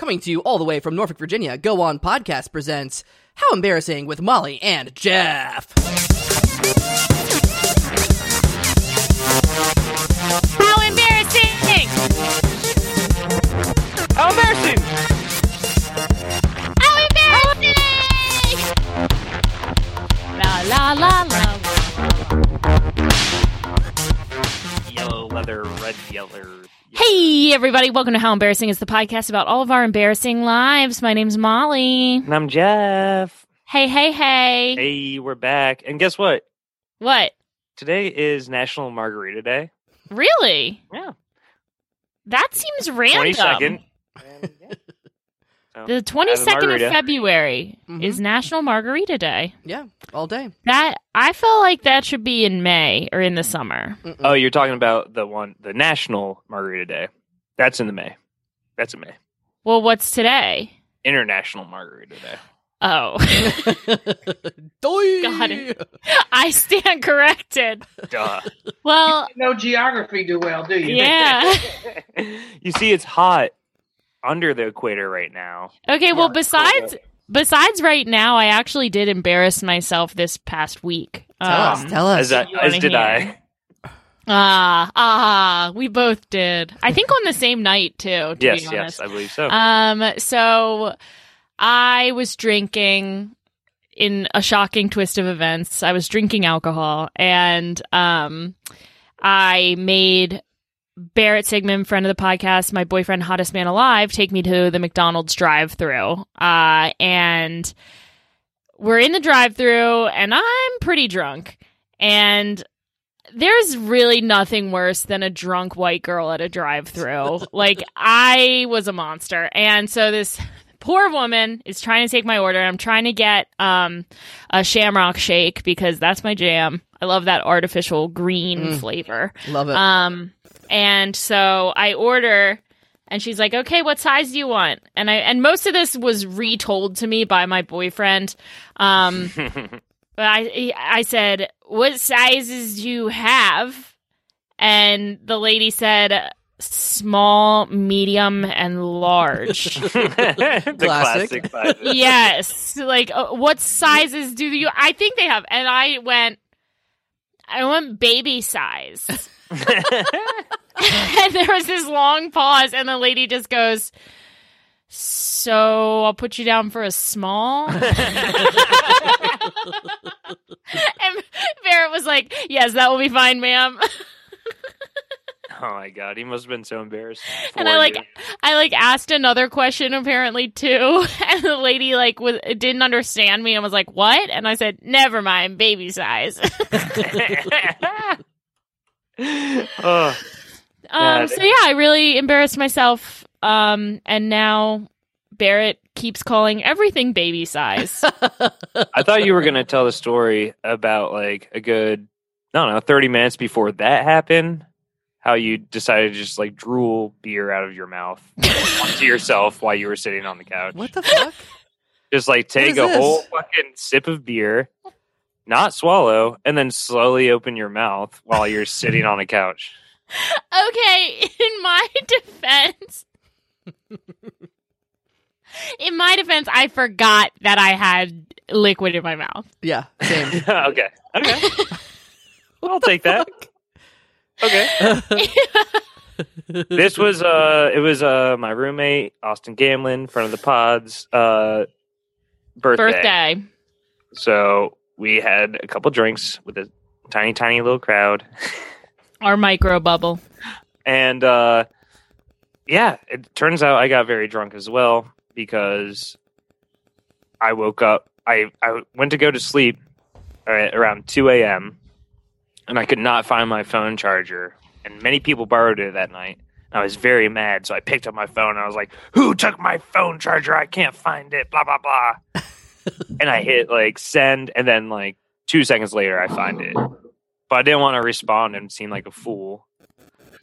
Coming to you all the way from Norfolk, Virginia, Go On Podcast presents How Embarrassing with Molly and Jeff. How embarrassing! How embarrassing! How embarrassing! La la la la. Yellow leather, red yellow. Hey everybody, welcome to How Embarrassing is the podcast about all of our embarrassing lives. My name's Molly. And I'm Jeff. Hey, hey, hey. Hey, we're back. And guess what? What? Today is National Margarita Day. Really? Yeah. That seems random. 22nd. The Have a 22nd of February Mhm. is National Margarita Day. Yeah, all day. That I feel like that should be in May or in the summer. Mm-mm. Oh, you're talking about the one, the National Margarita Day. That's in the May. That's in May. Well, what's today? International Margarita Day. Oh, Doi! Got it. I stand corrected. Duh. Well, know geography do well, do you? yeah. you see, it's hot under the equator right now. Okay, well Yeah, besides besides right now, I actually did embarrass myself this past week. Tell us, Um, tell us. As, that, as did hear? I. Ah, ah, we both did. I think on the same night too, to Yes, be honest. yes, I believe so. Um, so I was drinking in a shocking twist of events. I was drinking alcohol and um I made Barrett Sigmund, friend of the podcast, my boyfriend, hottest man alive, take me to the McDonald's drive through. Uh and we're in the drive through and I'm pretty drunk. And there's really nothing worse than a drunk white girl at a drive through. like I was a monster. And so this poor woman is trying to take my order. I'm trying to get um a shamrock shake because that's my jam. I love that artificial green Mm. flavor. Love it. Um, and so I order, and she's like, "Okay, what size do you want?" And I and most of this was retold to me by my boyfriend. Um, but I I said, "What sizes do you have?" And the lady said, "Small, medium, and large." the Classic. classic. yes, like uh, what sizes do you? I think they have, and I went. I want baby size. and there was this long pause, and the lady just goes, So I'll put you down for a small. and Barrett was like, Yes, that will be fine, ma'am. Oh my god, he must have been so embarrassed. And I, like, you. I like asked another question apparently too, and the lady like was didn't understand me and was like, "What?" And I said, "Never mind, baby size." oh, um, Yeah, so yeah, I really embarrassed myself. Um, and now Barrett keeps calling everything baby size. I thought you were gonna tell the story about like a good, I don't know, thirty minutes before that happened. How you decided to just like drool beer out of your mouth onto yourself while you were sitting on the couch. what the fuck? Just like take a this? whole fucking sip of beer, not swallow, and then slowly open your mouth while you're sitting on a couch. okay, in my defense, in my defense, I forgot that I had liquid in my mouth. Yeah, same. okay. Okay. I'll take that. Okay. this was uh it was uh my roommate, Austin Gamlin, friend of the pods, uh birthday. Birthday. So we had a couple drinks with a tiny, tiny little crowd. Our micro bubble. And uh yeah, it turns out I got very drunk as well because I woke up I I went to go to sleep at around two AM and I could not find my phone charger. And many people borrowed it that night. I was very mad, so I picked up my phone and I was like, Who took my phone charger? I can't find it, blah blah blah. and I hit like send and then like two seconds later I find it. But I didn't want to respond and seem like a fool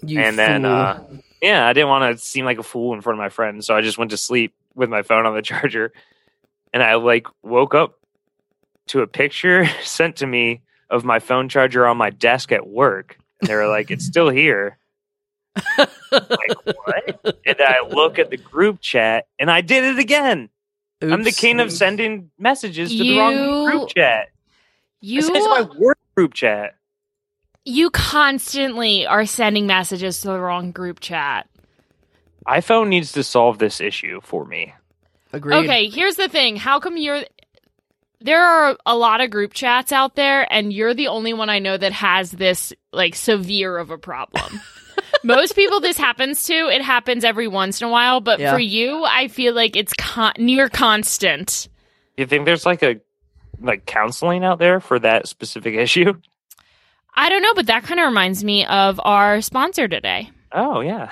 You and then uh yeah i didn't want to seem like a fool in front of my friends so i just went to sleep with my phone on the charger and i like woke up to a picture sent to me of my phone charger on my desk at work and they were like it's still here like what? And I look at the group chat, and I did it again. I'm the king of sending messages to the wrong group chat. You This is my work group chat. you constantly are sending messages to the wrong group chat. iPhone needs to solve this issue for me. Agreed. Okay, here's the thing. How come you're there are a lot of group chats out there and you're the only one I know that has this like severe of a problem. Most people this happens to, it happens every once in a while, but Yeah. for you, I feel like it's con- near constant. You think there's like a like counseling out there for that specific issue? I don't know, but that kind of reminds me of our sponsor today. Oh yeah.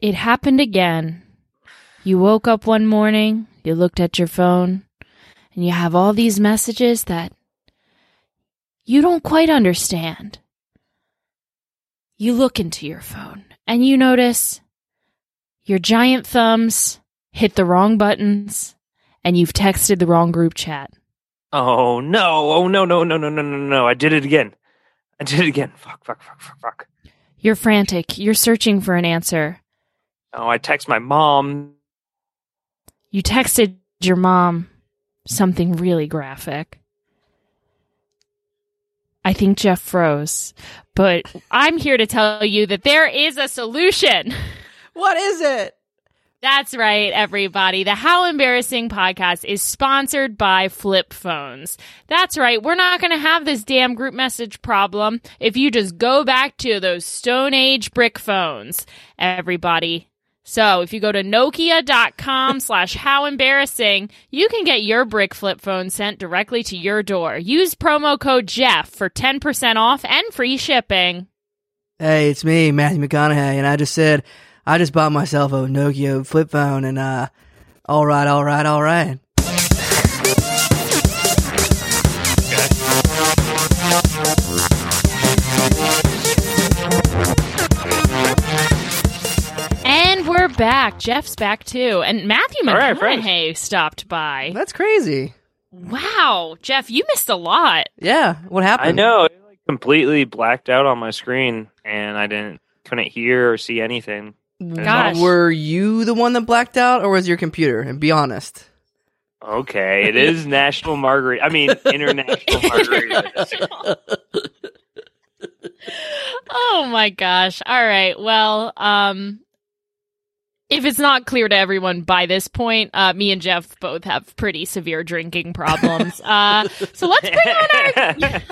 It happened again. You woke up one morning, you looked at your phone, and you have all these messages that you don't quite understand. You look into your phone and you notice your giant thumbs hit the wrong buttons and you've texted the wrong group chat. Oh no! Oh no! No! No! No! No! No! No! I did it again. I did it again. Fuck! Fuck! Fuck! Fuck! Fuck! You're frantic. You're searching for an answer. Oh, I text my mom. You texted your mom something really graphic. I think Jeff froze, but I'm here to tell you that there is a solution. What is it? That's right, everybody. The How Embarrassing podcast is sponsored by Flip Phones. That's right. We're not going to have this damn group message problem if you just go back to those Stone Age brick phones, everybody. So if you go to nokia.com slash how embarrassing, you can get your brick flip phone sent directly to your door. Use promo code Jeff for 10% off and free shipping. Hey, it's me, Matthew McConaughey, and I just said I just bought myself a Nokia flip phone, and uh, all right, all right, all right. Back. Jeff's back too. And Matthew All right, friends. McConaughey stopped by. That's crazy. Wow, Jeff, you missed a lot. Yeah, what happened? I know. It like completely blacked out on my screen, and I didn't couldn't hear or see anything. Gosh. Were you the one that blacked out, or was your computer? And be honest. Okay, it is National Margarita. I mean, International Margarita. oh my gosh. All right. Well, um if it's not clear to everyone by this point, uh, me and Jeff both have pretty severe drinking problems. Uh, so let's bring on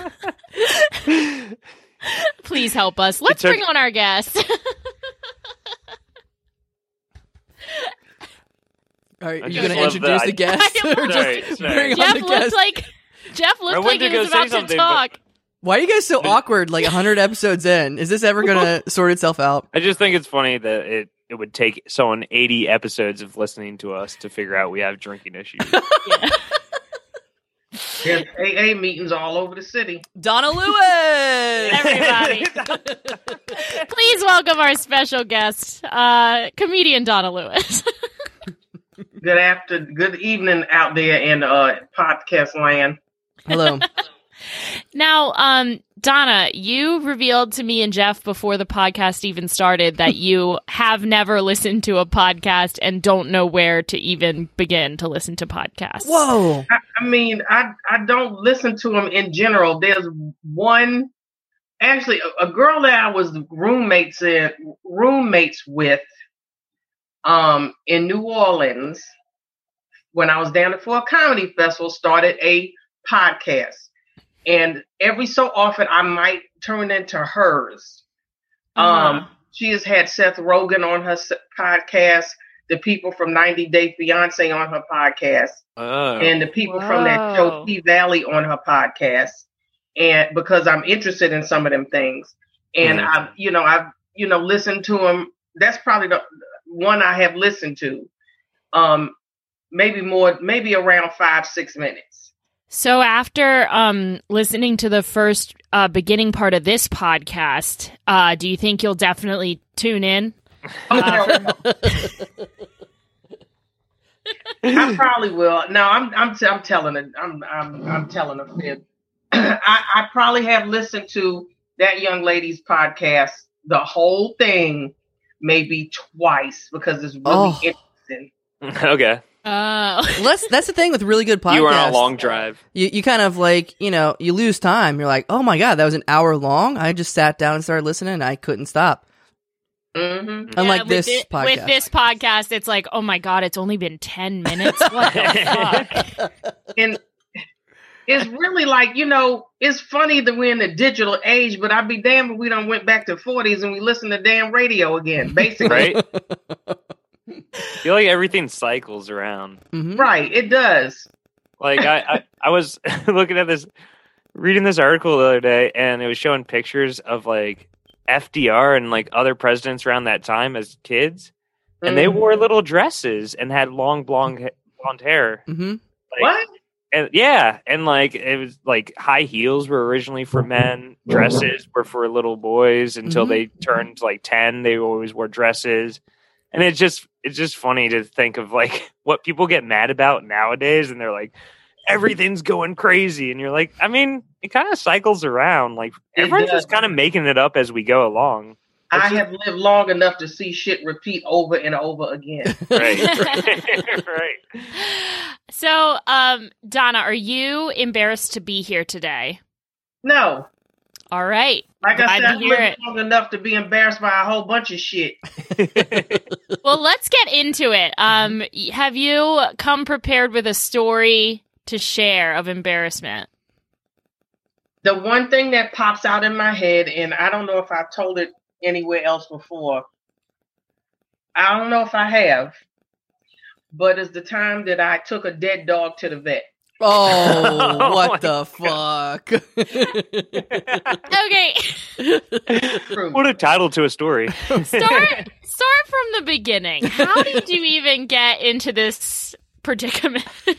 our. Please help us. Let's took- bring on our guest. All right, Are you going to introduce that. the guest, I or love just Sorry, sorry. bring on Jeff the looked guest? like Jeff I looked like to he was about to something, but- talk. Why are you guys so awkward? Like hundred episodes in, is this ever going to sort itself out? I just think it's funny that it it would take someone 80 episodes of listening to us to figure out we have drinking issues. There's AA meetings all over the city. Donna Lewis. Everybody. Please welcome our special guest, uh, comedian Donna Lewis. Good after, good evening out there in uh, podcast land. Hello. Now, um, Donna, you revealed to me and Jeff before the podcast even started that you have never listened to a podcast and don't know where to even begin to listen to podcasts. Whoa. I, I mean, I I don't listen to them in general. There's one, actually, a, a girl that I was roommates in roommates with, um, in New Orleans, when I was down there for a comedy festival, started a podcast, and every so often I might turn into hers. Um, Uh-huh. she has had Seth Rogen on her podcast, the people from 90 Day Fiance on her podcast Oh. and the people from that show Whoa. P Valley on her podcast, and because I'm interested in some of them things, and Mhm. I've you know I've you know listened to them. That's probably the one I have listened to. Um, maybe more, maybe around five six minutes. So after um, listening to the first uh, beginning part of this podcast, uh, do you think you'll definitely tune in? Oh, Uh. I probably will. No, I'm I'm t- I'm telling it. I'm I'm I'm telling a fib. I, I probably have listened to that young lady's podcast, the whole thing, maybe twice because it's really Oh. interesting. okay. Oh. Well, that's that's the thing with really good podcasts. You were on a long drive. you, you kind of like you know you lose time. You're like, oh my god, that was an hour long. I just sat down and started listening. and I couldn't stop. hmm Unlike with this thi- podcast. With this podcast, it's like, oh my god, it's only been ten minutes. What the fuck? And it's really like you know, it's funny that we're in the digital age, but I'd be damned if we don't went back to 40s and we listen to damn radio again. Basically, Right? I feel like everything cycles around. hmm right? It does. Like I, I, I was looking at this, reading this article the other day, and it was showing pictures of like FDR and like other presidents around that time as kids, and they Mhm. wore little dresses and had long blonde blonde hair. hmm Like, what? And yeah, and like it was like high heels were originally for men, dresses were for little boys until Mhm. they turned like ten. They always wore dresses, and it's just it's just funny to think of like what people get mad about nowadays, and they're like everything's going crazy, and you're like, I mean, it kind of cycles around. Like everyone's just kind of making it up as we go along. I have lived long enough to see shit repeat over and over again. Right, right. So, um, Donna, are you embarrassed to be here today? No, All right. like I Glad said, to I've lived long enough to be embarrassed by a whole bunch of shit. Well, let's get into it. Um, have you come prepared with a story to share of embarrassment? The one thing that pops out in my head, and I don't know if I've told it anywhere else before. I don't know if I have, but it's the time that I took a dead dog to the vet. Oh, Oh what my the fuck? Okay. True. what a title to a story. start start from the beginning. How did you even get into this predicament?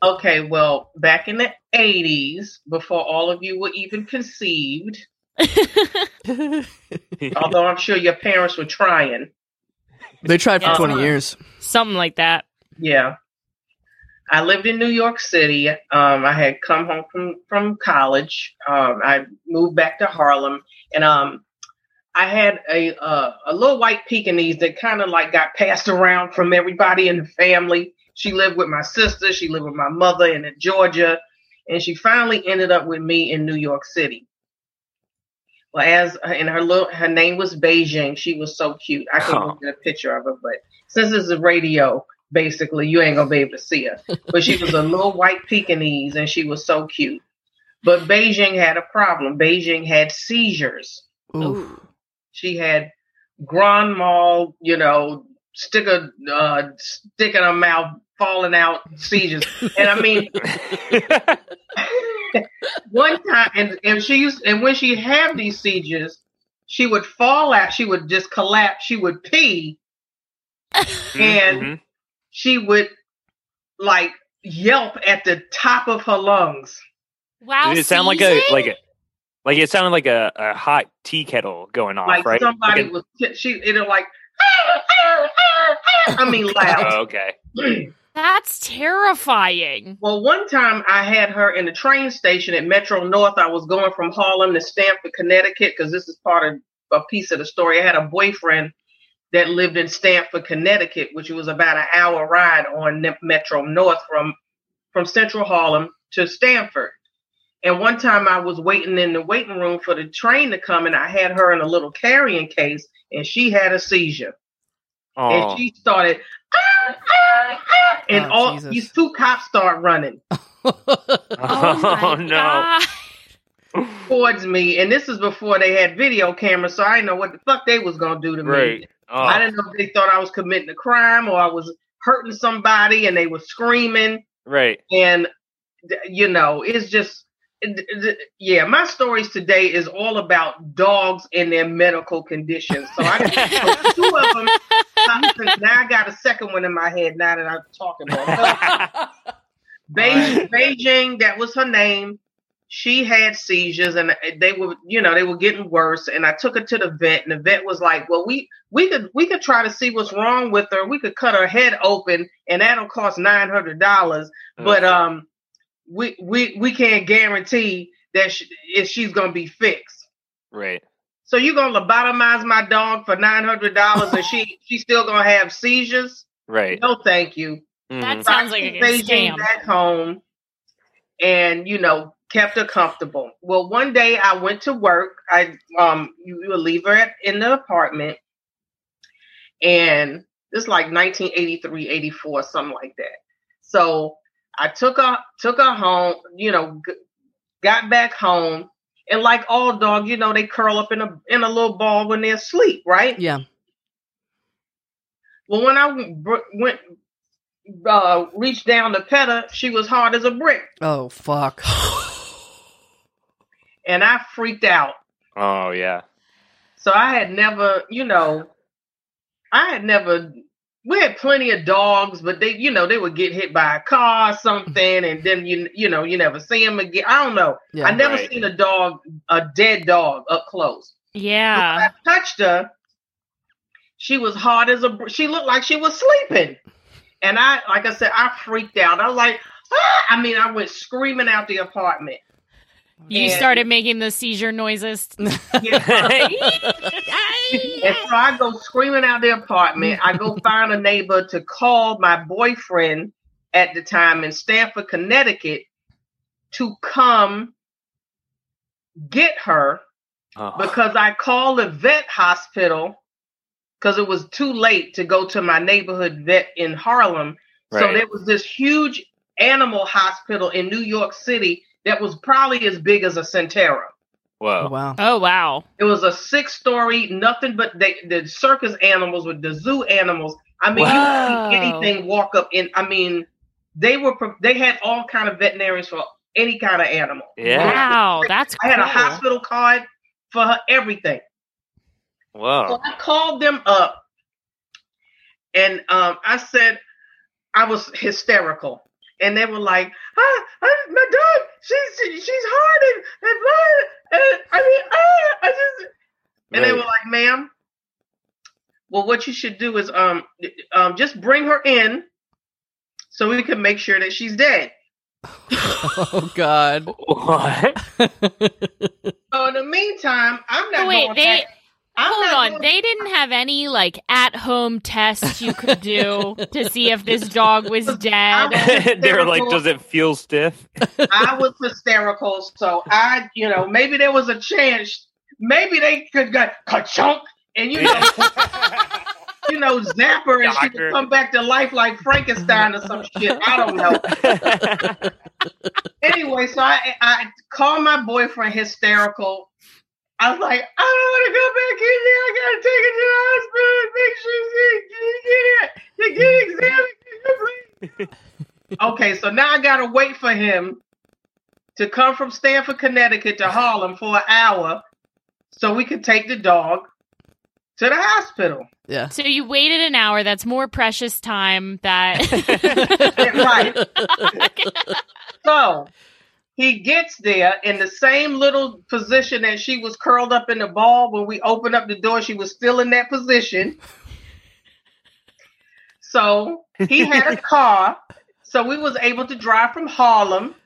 Okay, well, back in the 80s, before all of you were even conceived, although I'm sure your parents were trying. they tried for Yeah. 20 years. Something like that. Yeah. I lived in New York City. Um, I had come home from, from college. Um, I moved back to Harlem and, um, I had a, uh, a little white Pekingese that kind of like got passed around from everybody in the family. She lived with my sister. She lived with my mother in Georgia and she finally ended up with me in New York City. Well, as and her little, her name was Beijing. She was so cute. I can't Oh. get a picture of her, but since this is radio, basically, you ain't gonna be able to see her. But she was a little white Pekingese, and she was so cute. But Beijing had a problem. Beijing had seizures. Ooh. She had grand mal, you know, stick a uh, stick in her mouth, falling out seizures. And I mean, one time, and, and she used, and when she had these seizures, she would fall out. She would just collapse. She would pee, And- Mhm. She would like yelp at the top of her lungs. Wow. Did it sound like a like a like it sounded like a, a hot tea kettle going off, like right? somebody Like was she it'll like I mean loud. oh, okay. That's terrifying. Well, one time I had her in the train station at Metro North. I was going from Harlem to Stamford, Connecticut, because this is part of a piece of the story. I had a boyfriend that lived in Stamford, Connecticut, which was about an hour ride on Metro North from from Central Harlem to Stamford. And one time I was waiting in the waiting room for the train to come, and I had her in a little carrying case, and she had a seizure. Oh, and she started, "Ah, ah, ah," and Oh, all Jesus. these two cops start running Oh, my no. God. towards me. And this is before they had video cameras, so I didn't know what the fuck they was gonna do to me. Right. Oh. I didn't know if they thought I was committing a crime or I was hurting somebody, and they were screaming. Right. And you know, it's just. th- th- Yeah, my stories today is all about dogs and their medical conditions. So I got two of them. Now I got a second one in my head. Now that I'm talking about it. Beijing, Beijing, that was her name. She had seizures and they were, you know, they were getting worse. And I took her to the vet, and the vet was like, "Well, we we could we could try to see what's wrong with her. We could cut her head open, and that'll cost nine hundred dollars. But um, we we we can't guarantee that she, if she's gonna be fixed. right. So you're gonna lobotomize my dog for nine hundred dollars, and she she's still gonna have seizures? Right. No, thank you. Mhm. That sounds like a I took Beijing scam. back home, and you know kept her comfortable. Well, one day I went to work. I um you, you would leave her at, in the apartment, and this is like 1983, 84, something like that. So I took her took her home. You know, g- got back home, and like all dogs, you know, they curl up in a in a little ball when they're asleep, right? Yeah. Well, when I w- br- went uh reached down to pet her, she was hard as a brick. Oh fuck. and I freaked out. Oh yeah. So I had never, you know, I had never. We had plenty of dogs, but they, you know, they would get hit by a car or something, and then you, you know, you never see them again. I don't know. Yeah. I never Right. seen a dog, a dead dog, up close. Yeah. I touched her. She was hard as a. br- She looked like she was sleeping, and I, like I said, I freaked out. I was like, ah! I mean, I went screaming out the apartment. You And- started making the seizure noises. Yeah. And so I go screaming out the apartment. I go find a neighbor to call my boyfriend at the time in Stamford, Connecticut, to come get her Oh. because I called the vet hospital because it was too late to go to my neighborhood vet in Harlem. So there was this huge animal hospital in New York City that was probably as big as a Sentara. Whoa. Oh, wow. Oh wow. It was a six story, nothing but they, the circus animals with the zoo animals. I mean, you Wow. could see anything walk up in. I mean, they were pro- they had all kind of veterinarians for any kind of animal. Yeah. Wow, that's I had a hospital card for her, everything. Wow. So I called them up, and um, I said I was hysterical, and they were like, "Ah, ah my dog, she's she's hard and and, blah, and I mean, ah, I just." And they were like, "Ma'am, well, what you should do is um um just bring her in, so we can make sure that she's dead." Oh god. What? So in the meantime, I'm not wait, going they back. I'm hold on. going- They didn't have any like at home tests you could do to see if this dog was dead. They're like, does it feel stiff? I was hysterical, so I, you know, maybe there was a chance. Maybe they could get ka-chunk and you know, you know, zap her and she could come back to life like Frankenstein or some shit. I don't know. Anyway, so I I called my boyfriend hysterical. I was like, I don't want to go back in there. I gotta take her to the hospital and make sure she, she get it, she get examined. okay, so now I gotta wait for him to come from Stamford, Connecticut to Harlem for an hour so we could take the dog to the hospital. Yeah. So you waited an hour. That's more precious time. That right. So he gets there in the same little position that she was curled up in the ball. When we opened up the door, she was still in that position. So he had a car. So we was able to drive from Harlem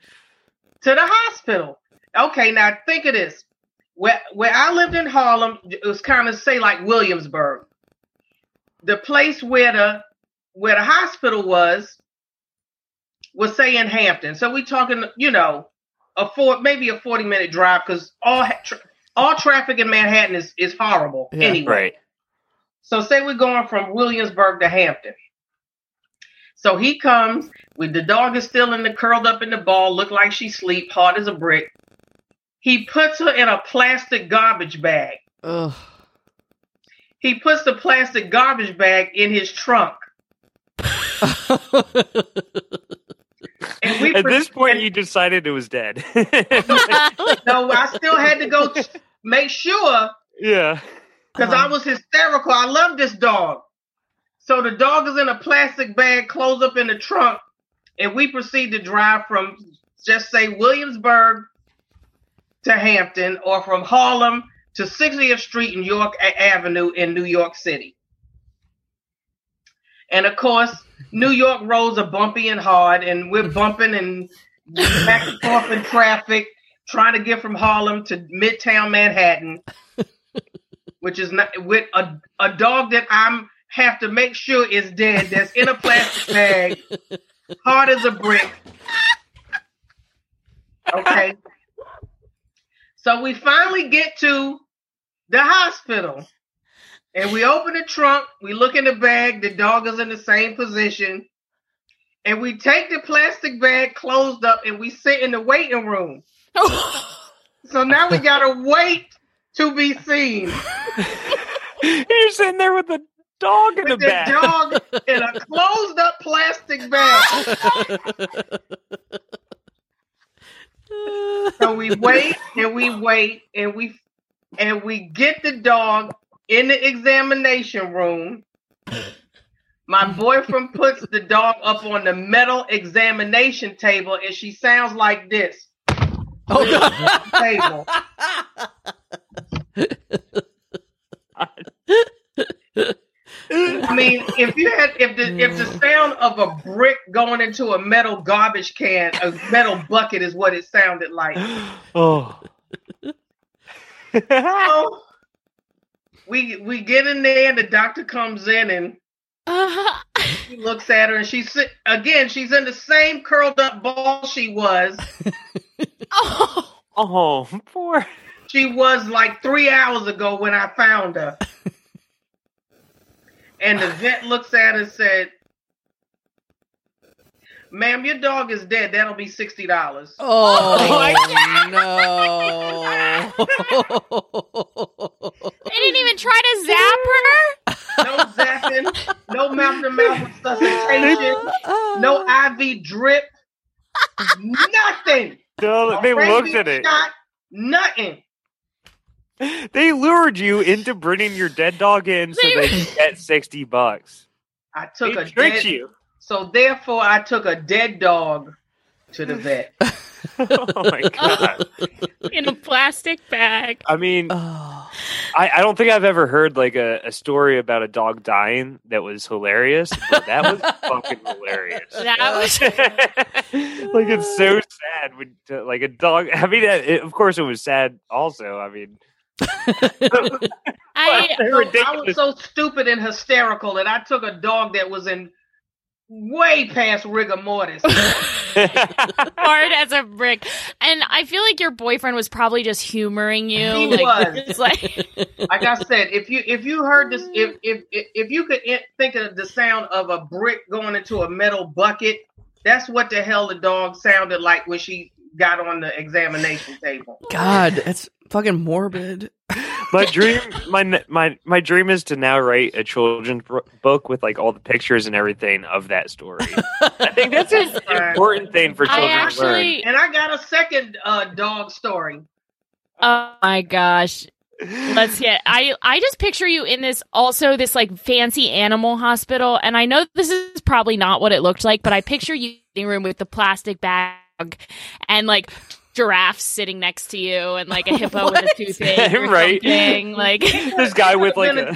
to the hospital. Okay, now think of this. Where where I lived in Harlem, it was kind of say like Williamsburg. The place where the where the hospital was was say in Hampton. So we talking, you know, a four maybe a forty minute drive because all tra- all traffic in Manhattan is is horrible Yeah. anyway. right. So say we're going from Williamsburg to Hampton. So he comes with the dog is still in the curled up in the ball, look like she sleep, hard as a brick. He puts her in a plastic garbage bag. Ugh. He puts the plastic garbage bag in his trunk. At this point, you decided it was dead. No, I still had to go t- make sure yeah. because I was hysterical. I love this dog. So the dog is in a plastic bag, closed up in the trunk, and we proceed to drive from just say Williamsburg to Hampton or from Harlem to 60th Street and York Avenue in New York City. And of course, New York roads are bumpy and hard, and we're bumping and back and forth in traffic, trying to get from Harlem to Midtown Manhattan, which is not with a, a dog that I'm have to make sure is dead. That's in a plastic bag, hard as a brick. Okay. So we finally get to the hospital. And we open the trunk, we look in the bag, the dog is in the same position. And we take the plastic bag closed up and we sit in the waiting room. So now we gotta wait to be seen. You're sitting there with the dog in the With the back. dog in a closed up plastic bag. So we wait and we wait and we and we get the dog in the examination room. My boyfriend puts the dog up on the metal examination table and she sounds like this. Oh. Table. I mean, if you had if the if the sound of a brick going into a metal garbage can, a metal bucket is what it sounded like. oh. So we we get in there and the doctor comes in and uh-huh. he looks at her and she's again she's in the same curled up ball she was. oh. oh, poor. She was like three hours ago when I found her. And the vet looks at her and said, Ma'am, your dog is dead. That'll be sixty dollars. Oh, my no. They didn't even try to zap her. No zapping, no mouth to mouth resuscitation, no IV drip, nothing. No, they looked at it. shot, nothing. They lured you into bringing your dead dog in so They- they could get sixty bucks. I took They a tricked dead, you. So therefore I took a dead dog to the vet. oh my god! in a plastic bag. I mean, Oh. I, I don't think I've ever heard like a, a story about a dog dying that was hilarious, but that was fucking hilarious. That was like it's so sad when to, like a dog. I mean, uh, it, of course, it was sad. Also, I mean, I I was so stupid and hysterical that I took a dog that was in way past rigor mortis. hard as a brick, and I feel like your boyfriend was probably just humoring you. He like, was. Like like I said, if you if you heard this, if if if, if you could think of the sound of a brick going into a metal bucket, that's what the hell the dog sounded like when she got on the examination table. God, that's fucking morbid. my dream, my my my dream is to now write a children's book with like all the pictures and everything of that story. I think that's an important thing for I children to learn. And I got a second uh, dog story. Oh my gosh. Let's get I I just picture you in this also this like fancy animal hospital and I know this is probably not what it looked like but I picture you in a room with the plastic bag and like giraffes sitting next to you and like a hippo with a What? toothache or Right. something like this guy with like a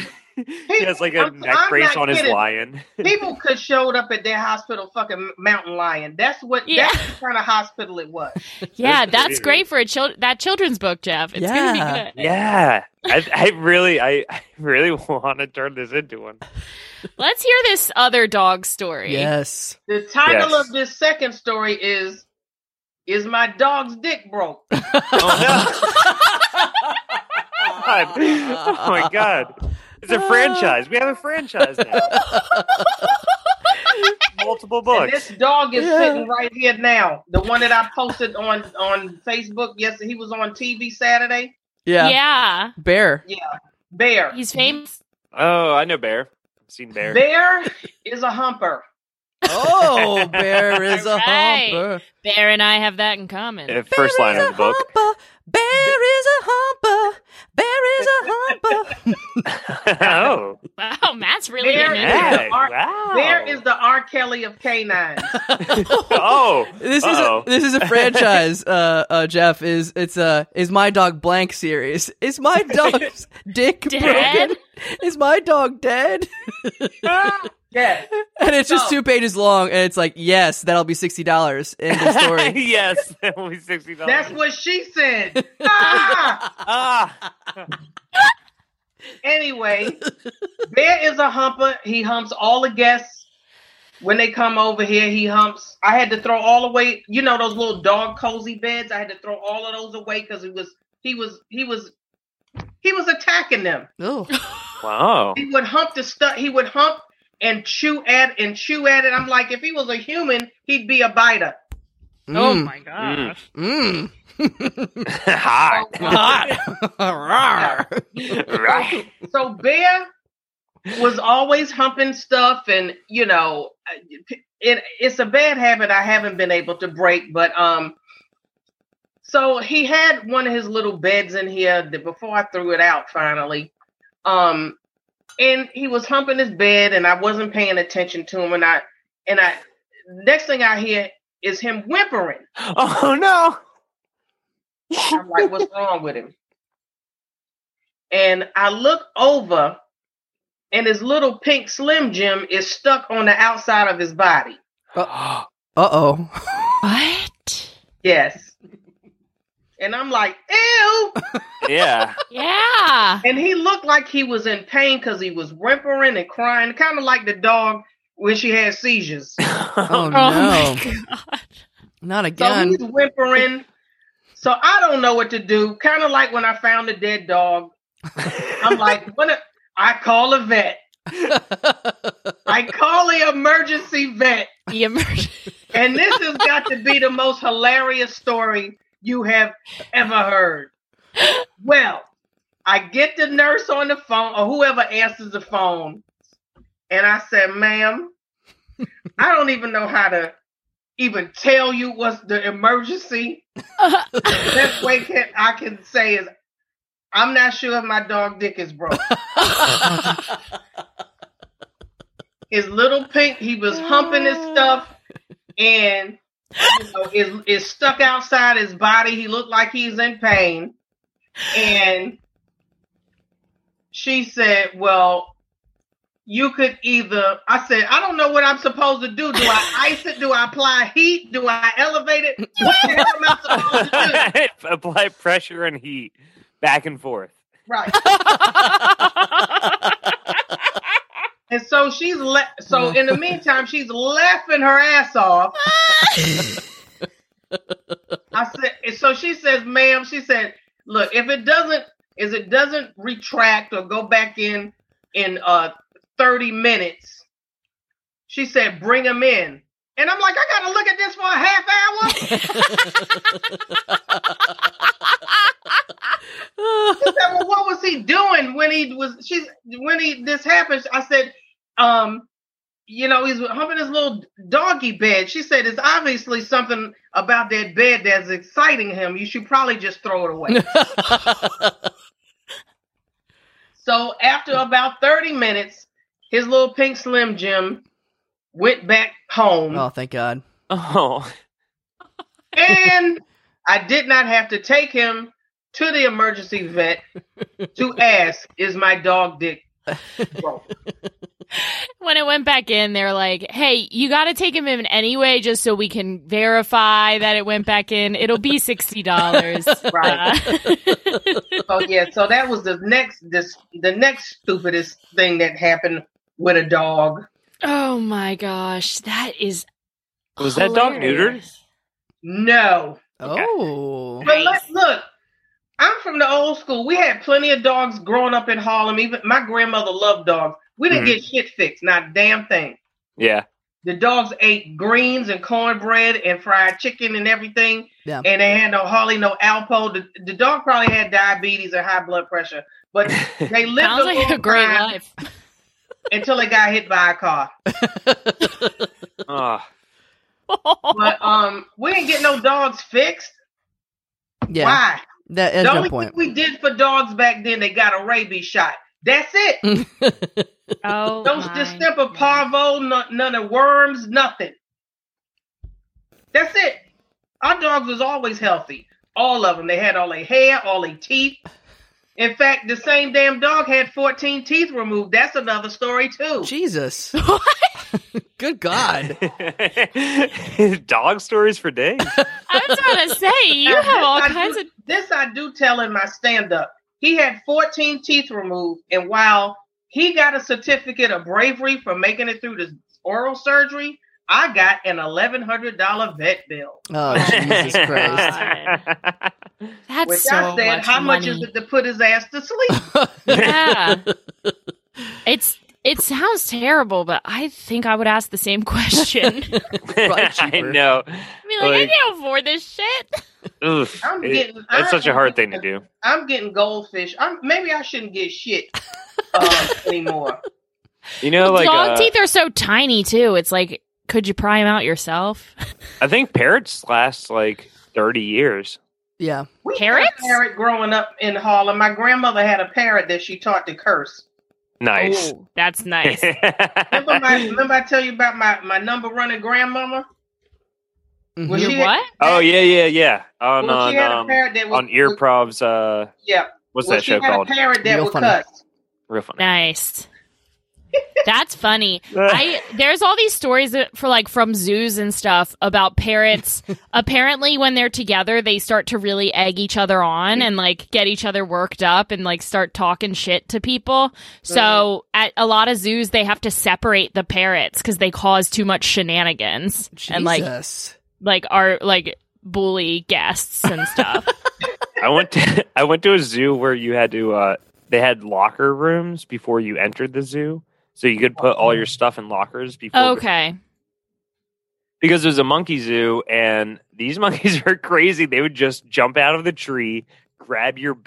he has like a I'm- neck I'm brace not on his lion. People could showed up at their hospital fucking mountain lion. That's what Yeah. that's the kind of hospital it was. yeah That's that's great for a child that children's book Jeff it's Yeah. gonna be good Yeah, I, I really, I, I really want to turn this into one. let's hear this other dog story Yes. The title Yes. of this second story is Is My Dog's Dick Broke? oh, God. Oh my god, it's a franchise. We have a franchise now. Multiple And books. this dog is Yeah. sitting right here now. The one that I posted on on Facebook. Yes, he was on TV Saturday. Yeah. yeah Bear. Yeah. Bear. he's famous Oh, I know Bear. I've seen Bear. Bear is a humper. Oh, bear is a Right. humper. Bear and I have that in common. Uh, First line of the book. Humper. Bear is a humper. Bear is a humper. oh, Wow, Matt's really Bear getting is it. yeah, the R- wow. There is the R. Kelly of canines. Oh, This is a, this is a franchise. Uh, uh, Jeff is it's a is my dog blank series. Is my dog's dick Dead? broken? Is my dog dead? Yeah. And it's just No. two pages long, and it's like, yes, that'll be sixty dollars. End of story. yes, that will be sixty dollars. That's what she said. ah! Ah, Anyway, there is a humper. He humps all the guests when they come over here. He humps. I had to throw all away. You know those little dog cozy beds. I had to throw all of those away because he was he was he was he was attacking them. oh, wow. He would hump the stuff. He would hump and chew at and chew at it. I'm like, if he was a human, he'd be a biter. Oh Mm. my gosh. Mm. Hot. Hot. right. So Bear was always humping stuff, and you know, it, it's a bad habit I haven't been able to break. But um, so he had one of his little beds in here that before I threw it out finally. Um, and he was humping his bed, and I wasn't paying attention to him, and I and I next thing I hear is him whimpering. Oh no. I'm like, what's wrong with him? And I look over, and his little pink Slim Jim is stuck on the outside of his body. Uh oh. What? Yes. And I'm like, ew. yeah. Yeah. And he looked like he was in pain because he was whimpering and crying, kind of like the dog when she had seizures. Oh Oh no. my god. Not So again. he's whimpering. So I don't know what to do. Kind of like when I found a dead dog. I'm like, what? A, I call a vet. I call the emergency vet. The emergency. And this has got to be the most hilarious story you have ever heard. Well, I get the nurse on the phone or whoever answers the phone, and I said, ma'am, I don't even know how to even tell you what's the emergency. The best way can, I can say is, I'm not sure if my dog dick is broke. His little pink, he was humping his stuff, and you know, is is stuck outside his body. He looked like he's in pain, and she said, "Well." You could either, I said, I don't know what I'm supposed to do. Do I ice it? Do I apply heat? Do I elevate it? What the hell am I supposed to do? Apply pressure and heat back and forth. Right. And so she's le- so in the meantime she's laughing her ass off. I said so she says, ma'am, she said, look, if it doesn't is it doesn't retract or go back in in uh 30 minutes, she said, bring him in. And I'm like, I gotta look at this for a half hour. She said, well, what was he doing when he was she's when he this happened? I said, um, you know, he's humping his little doggy bed. She said, it's obviously something about that bed that's exciting him. You should probably just throw it away. so after about 30 minutes, his little pink Slim Jim went back home. oh, thank God. Oh. and I did not have to take him to the emergency vet to ask, "Is my dog dick broke?" when it went back in, they're like, "Hey, you got to take him in anyway, just so we can verify that it went back in. It'll be sixty dollars." Right. Uh. So yeah, so that was the next this the next stupidest thing that happened with a dog. oh my gosh, that is. Was that dog hilarious. No, Oh. but Nice. let, look, I'm from the old school. We had plenty of dogs growing up in Harlem. Even my grandmother loved dogs. We didn't Mhm. get shit fixed, not a damn thing. Yeah. The dogs ate greens and cornbread and fried chicken and everything. Yeah. And they had no hardly no Alpo. The, the dog probably had diabetes or high blood pressure, but they lived a like a great life. until they got hit by a car. Oh, But um, we didn't get no dogs fixed. yeah, Why? That, the that's only point. thing we did for dogs back then, they got a rabies shot. That's it. oh, No my distemper God. parvo, no, none of worms, nothing. That's it. Our dogs was always healthy. All of them. They had all their hair, all their teeth. In fact, the same damn dog had 14 teeth removed. That's another story too. Jesus, good God. dog stories for days. I was about to say you Now, have all this I kinds do, of. This I do tell in my stand up. He had 14 teeth removed, and while he got a certificate of bravery for making it through the oral surgery, I got an $1,100 vet bill. Oh Jesus Christ. That's Which so I said, much how much is it to put his ass to sleep? Yeah. It's it sounds terrible, but I think I would ask the same question. I know. I'd be like, I can't afford this shit. Oof. I'm It- getting- that's such a hard thing to do. I'm getting goldfish. I'm maybe I shouldn't get shit uh, anymore. You know, like Dog uh, teeth are so tiny too. It's like, could you pry them out yourself? I think parrots last like thirty years. Yeah, We had Parrots? a parrot growing up in Harlem. My grandmother had a parrot that she taught to curse. Nice. Ooh, that's nice. Remember, my, remember I tell you about my, my number running grandmama? Mhm. Was Your she- what? oh yeah, yeah, yeah. On Well, she on had a um, parrot that would, on Earprov's. Uh, Yeah. what's well, that she show had called? a parrot that Real would funny. cuss. Real funny. Nice. That's funny. I there's all these stories for like from zoos and stuff about parrots. Apparently, when they're together, they start to really egg each other on and like get each other worked up and like start talking shit to people. So at a lot of zoos, they have to separate the parrots because they cause too much shenanigans and like Jesus. like are like bully guests and stuff. I went to I went to a zoo where you had to uh they had locker rooms before you entered the zoo. So you could put all your stuff in lockers before okay. because it was a monkey zoo and these monkeys are crazy. They would just jump out of the tree, grab your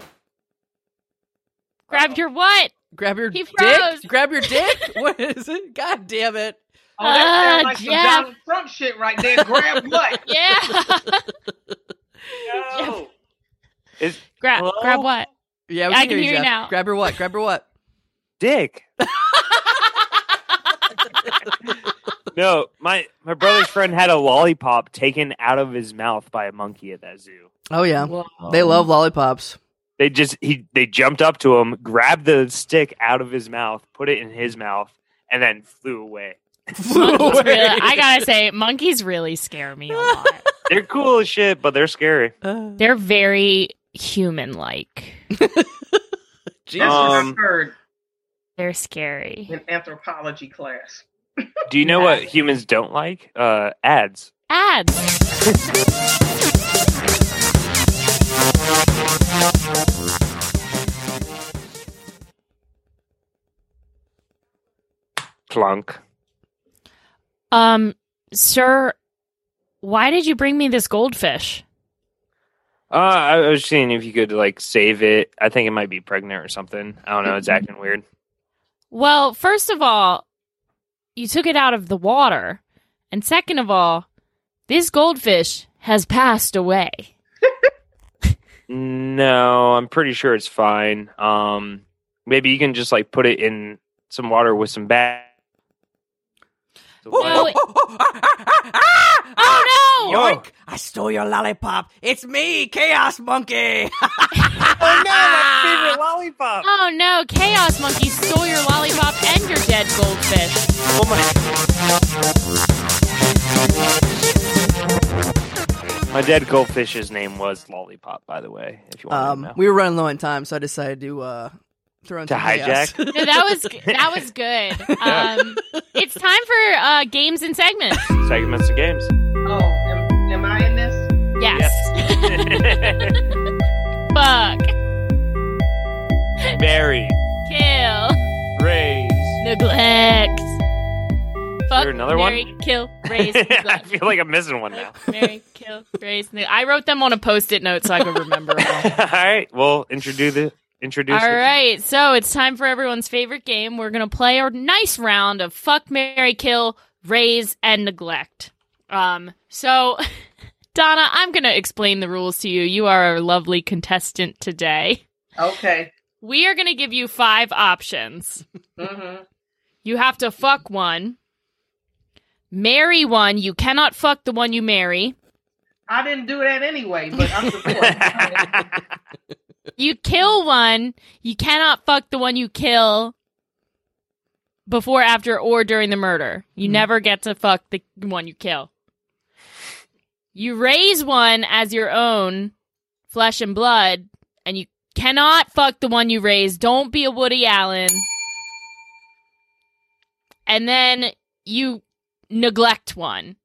Grab your what? Grab your He dick. froze. Grab your dick. what is it? God damn it! Oh, that sounds Uh, like some Jeff. Donald Trump shit right there. Grab what? Yeah. No. Is grab Hello? grab what? Yeah, we I can hear you Jeff. now. Grab your what? Grab your what? dick. No, my my brother's friend had a lollipop taken out of his mouth by a monkey at that zoo. Oh yeah, they love lollipops. They just he they jumped up to him, grabbed the stick out of his mouth, put it in his mouth, and then flew away. Monkeys really, I gotta say, monkeys really scare me a lot. They're cool as shit, but they're scary. Uh, They're very human-like. That's what Um, I've heard They're scary. in anthropology class. Do you know what humans don't like? Uh, ads. Ads. Clunk. Um, sir, why did you bring me this goldfish? Uh, I was seeing if you could like save it. I think it might be pregnant or something. I don't know. It's acting weird. Well, first of all, you took it out of the water, and second of all, this goldfish has passed away. No, I'm pretty sure it's fine. Um, maybe you can just like put it in some water with some bat. No, it- ah, ah, ah, Oh no! Yoink! I stole your lollipop. It's me, Chaos Monkey. Oh no, my favorite lollipop! Oh no, Chaos Monkey stole your lollipop and your dead goldfish. Oh my! My dead goldfish's name was Lollipop, by the way. If you want um, to know. we were running low on time, so I decided to uh, throw in To some chaos. hijack? No, that was that was good. Um, it's time for uh, games and segments. Segments and games. Oh, am, am I in this? Yes. Fuck. Mary, Kill. raise. Neglect. Fuck. there another Mary, one? Kill. Raise. I feel like I'm missing one now. Mary, kill, raise. Ne- I wrote them on a post-it note so I could remember them all. All right, well, introduce the introduce All it? right, so it's time for everyone's favorite game. We're gonna play a nice round of fuck, Mary, kill, raise, and neglect. Um, so Donna, I'm gonna explain the rules to you. You are our lovely contestant today. Okay. We are gonna give you five options. hmm You have to fuck one, marry one. You cannot fuck the one you marry. I didn't do that anyway, but I'm supporting. You kill one. You cannot fuck the one you kill before, after, or during the murder. You Hmm. never get to fuck the one you kill. You raise one as your own flesh and blood, and you cannot fuck the one you raise. Don't be a Woody Allen. And then you neglect one.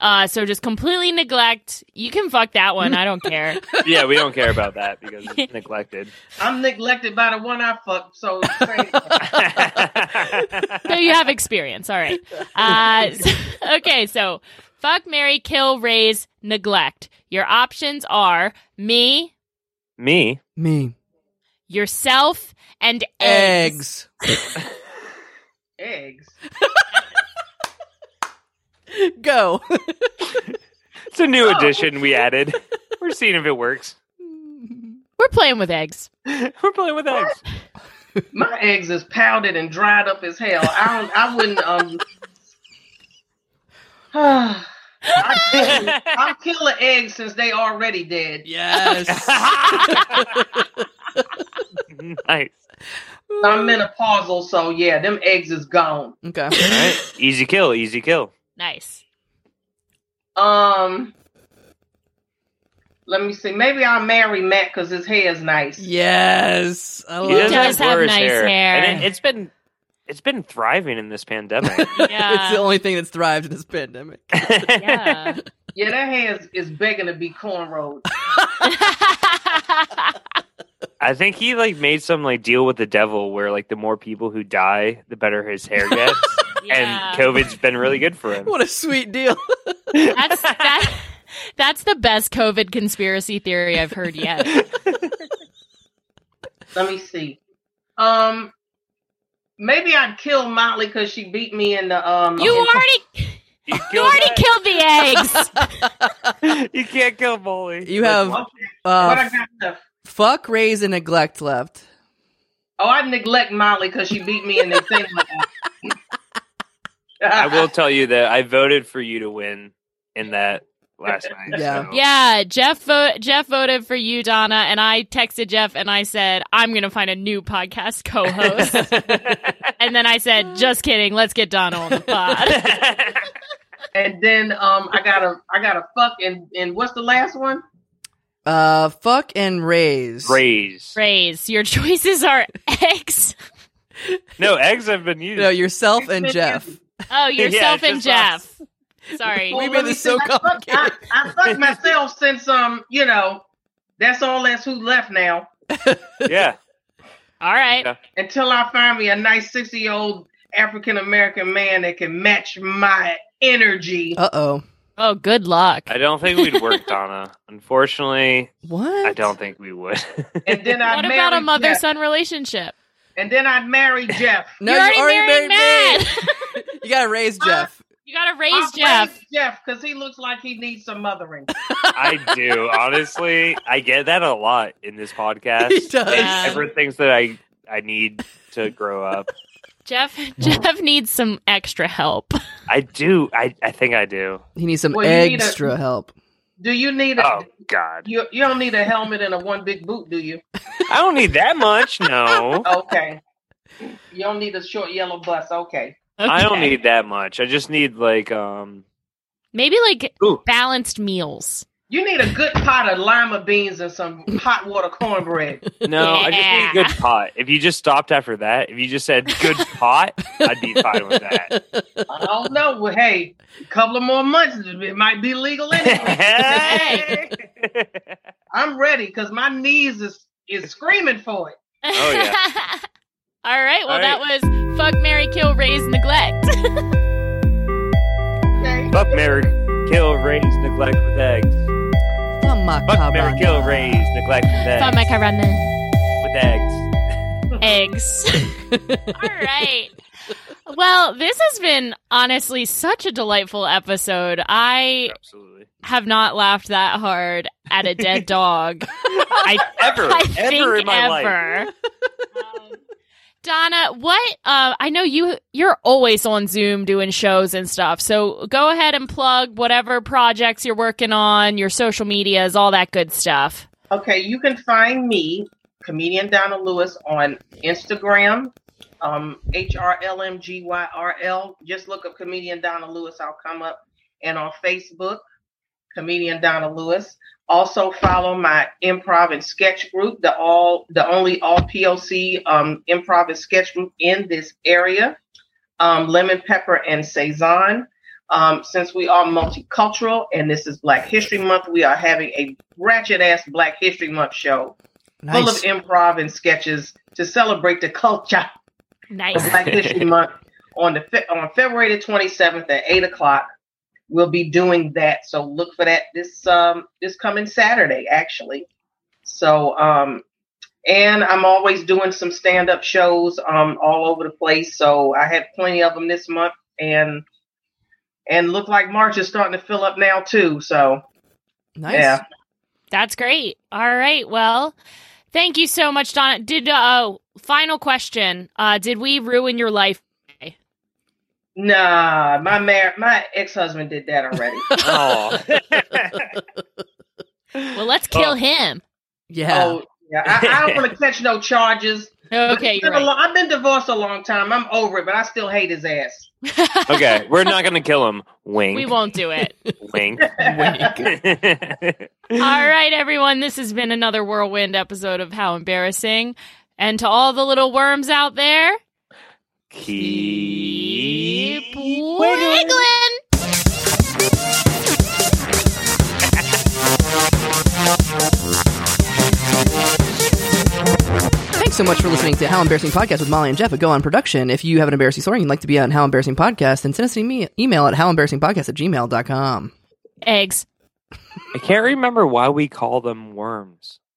Uh, so just completely neglect. You can fuck that one. I don't care. yeah, we don't care about that because it's neglected. I'm neglected by the one I fucked, so same. so you have experience. All right. Uh, so- okay, so fuck, Mary, kill, raise, neglect. Your options are me, Me? Me. yourself, and eggs. Eggs. Eggs. Go. It's a new Oh. addition we added. We're seeing if it works. We're playing with eggs. We're playing with eggs. My eggs is powdered and dried up as hell. I don't. I wouldn't. Um. I kill, I'll kill the eggs since they already dead. yes. nice. I'm menopausal, so yeah, them eggs is gone. Okay. All right. Easy kill, easy kill. Nice. Um. Let me see. Maybe I'll marry Matt because his hair is nice. Yes. I He love does have glorious nice hair. And it, it's been it's been thriving in this pandemic. Yeah. it's the only thing that's thrived in this pandemic. Yeah. Yeah, that hair is, is begging to be cornrowed. I think he like made some like deal with the devil where like the more people who die, the better his hair gets. Yeah. And COVID's been really good for him. What a sweet deal. That's that. That's the best COVID conspiracy theory I've heard yet. Let me see. Um, maybe I'd kill Molly because she beat me in the um. You in- already, You, you already that. killed the eggs. you can't kill Bully. You have Okay, what I uh, got left? Fuck, raise, and neglect left. Oh, I neglect Molly because she beat me in the thing. I will tell you that I voted for you to win in that last night. Yeah. so- Yeah, Jeff vo- Jeff voted for you, Donna, and I texted Jeff and I said I'm gonna find a new podcast co-host, and then I said, just kidding, let's get Donna on the pod. and then um, I got to I got to fuck and and what's the last one? Uh, fuck and raise. Raise. Raise your choices are eggs. No, eggs have been used. No, yourself and Jeff. Oh, yourself it's and just Jeff. Sorry. We Well, made let me this so see. I fucked- complicated. I, I fucked myself since um, you know, that's all that's who left now. yeah. All right. Yeah. Until I find me a nice sixty year old African American man that can match my energy. Uh oh. Oh, good luck. I don't think we'd work, Donna. Unfortunately, What? I don't think we would. And then I'd What about a mother son relationship? And then I'd marry Jeff. No, you you already, already married married Matt. You gotta raise Jeff. you gotta raise I'll Jeff. raise Jeff because he looks like he needs some mothering. I do. Honestly, I get that a lot in this podcast. He does. Yeah. Everyone thinks that I I need to grow up. Jeff Jeff needs some extra help. I do. I, I think I do. He needs some Well, you need a- extra help. Do you need a Oh God. you you don't need a helmet and a one big boot, do you? I don't need that much. No. Okay. You don't need a short yellow bus. Okay. I don't Okay. need that much. I just need like um maybe like Ooh. balanced meals. You need a good pot of lima beans and some hot water cornbread. no, I just need a good pot. If you just stopped after that, if you just said good pot, I'd be fine with that. I don't know. Well, hey, a couple of more months, it might be legal anyway. Hey! I'm ready because my knees is is screaming for it. Oh, yeah. All right. Well, All that was fuck, Mary, kill, raise, neglect. Okay. Fuck Mary, kill, raise, neglect with eggs. Fuck Mary, kill, raise, neglect with eggs. Fuck my carana. With with eggs. eggs. All right. Well, this has been honestly such a delightful episode. I Absolutely. have not laughed that hard at a dead dog. I Ever, I ever think in my life. ever. Um, Donna, what? Uh, I know you. You're always on Zoom doing shows and stuff. So go ahead and plug whatever projects you're working on, your social medias, all that good stuff. Okay, you can find me, comedian Donna Lewis, on Instagram, um, H R L M G Y R L. Just look up comedian Donna Lewis, I'll come up. And on Facebook, comedian Donna Lewis. Also follow my improv and sketch group, the all the only all POC um, improv and sketch group in this area. Um, Lemon Pepper and Cezanne. Um, since we are multicultural and this is Black History Month, we are having a ratchet ass Black History Month show full of improv and sketches to celebrate the culture of Nice. Black History Month on the on February the 27th at eight o'clock. We'll be doing that, so look for that this um this coming Saturday actually. So um and I'm always doing some stand up shows um all over the place. So I had plenty of them this month and and look like March is starting to fill up now too. So Nice. yeah. That's great. All right. Well, thank you so much, Donna. Did uh final question? Uh did we ruin your life? Nah, my mar- my ex husband did that already. Oh. Well, let's kill Oh. him. Yeah. Oh yeah, I, I don't want to catch no charges. Okay, you're been right. lo- I've been divorced a long time. I'm over it, but I still hate his ass. okay, we're not gonna kill him. Wink. we won't do it. Wink. Wink. All right, everyone. This has been another whirlwind episode of How Embarrassing. And to all the little worms out there, Keep keep wiggling. Thanks so much for listening to How Embarrassing Podcast with Molly and Jeff at Go On Production. If you have an embarrassing story and you'd like to be on How Embarrassing Podcast, then send us an e- email at howembarrassingpodcast at gmail.com. Eggs. I can't remember why we call them worms.